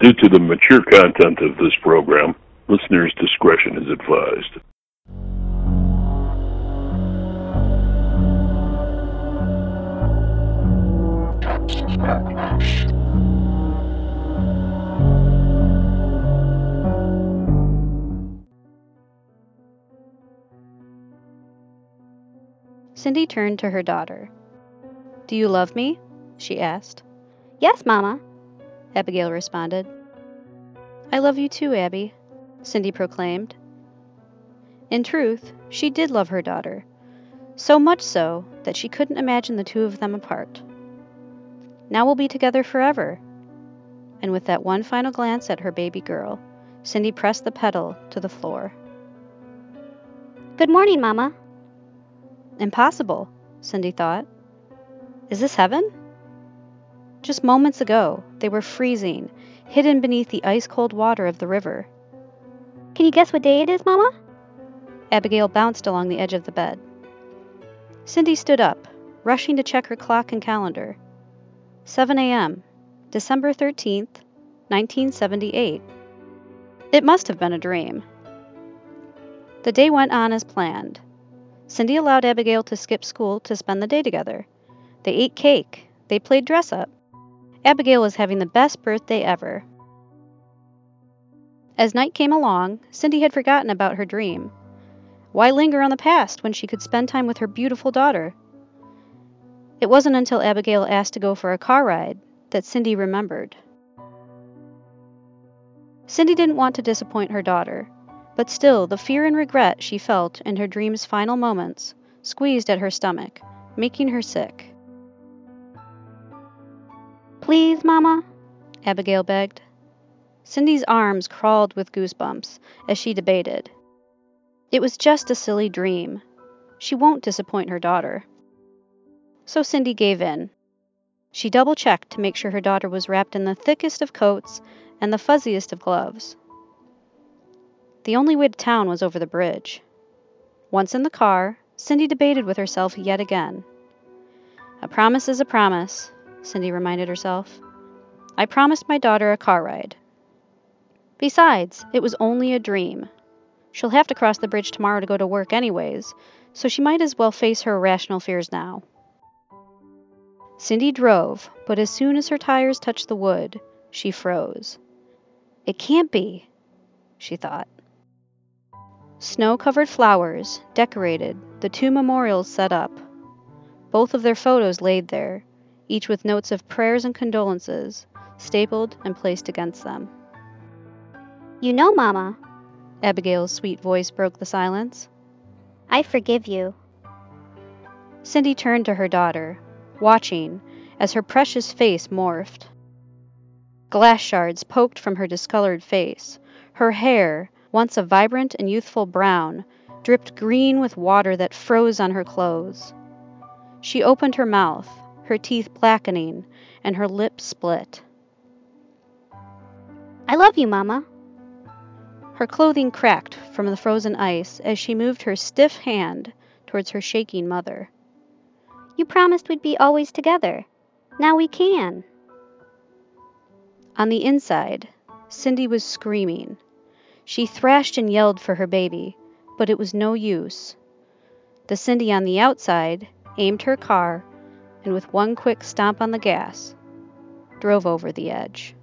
Due to the mature content of this program, listeners' discretion is advised. Cindy turned to her daughter. Do you love me? she asked. Yes, Mama, Abigail responded. I love you too, Abby, Cindy proclaimed. In truth, she did love her daughter, so much so that she couldn't imagine the two of them apart. Now we'll be together forever. And with that one final glance at her baby girl, Cindy pressed the pedal to the floor. Good morning, Mama. Impossible, Cindy thought. Is this heaven? Just moments ago, they were freezing, hidden beneath the ice cold water of the river. Can you guess what day it is, Mama? Abigail bounced along the edge of the bed. Cindy stood up, rushing to check her clock and calendar. 7 a.m., December 13th, 1978. It must have been a dream. The day went on as planned. Cindy allowed Abigail to skip school to spend the day together. They ate cake. They played dress up. Abigail was having the best birthday ever. As night came along, Cindy had forgotten about her dream. Why linger on the past when she could spend time with her beautiful daughter? It wasn't until Abigail asked to go for a car ride that Cindy remembered. Cindy didn't want to disappoint her daughter, but still the fear and regret she felt in her dream's final moments squeezed at her stomach, making her sick. Please, Mama, Abigail begged. Cindy's arms crawled with goosebumps as she debated. It was just a silly dream. She won't disappoint her daughter. So Cindy gave in. She double checked to make sure her daughter was wrapped in the thickest of coats and the fuzziest of gloves. The only way to town was over the bridge. Once in the car, Cindy debated with herself yet again. A promise is a promise, Cindy reminded herself. I promised my daughter a car ride. Besides, it was only a dream. She'll have to cross the bridge tomorrow to go to work anyways, so she might as well face her irrational fears now. Cindy drove, but as soon as her tires touched the wood, she froze. It can't be, she thought. Snow covered flowers decorated the two memorials set up. Both of their photos laid there, each with notes of prayers and condolences stapled and placed against them. You know, Mama, Abigail's sweet voice broke the silence. I forgive you. Cindy turned to her daughter, watching as her precious face morphed. Glass shards poked from her discolored face. Her hair, once a vibrant and youthful brown, dripped green with water that froze on her clothes. She opened her mouth, her teeth blackening, and her lips split. I love you, Mama. Her clothing cracked from the frozen ice as she moved her stiff hand towards her shaking mother. You promised we'd be always together. Now we can. On the inside, Cindy was screaming. She thrashed and yelled for her baby, but it was no use. The Cindy on the outside aimed her car and with one quick stomp on the gas, drove over the edge.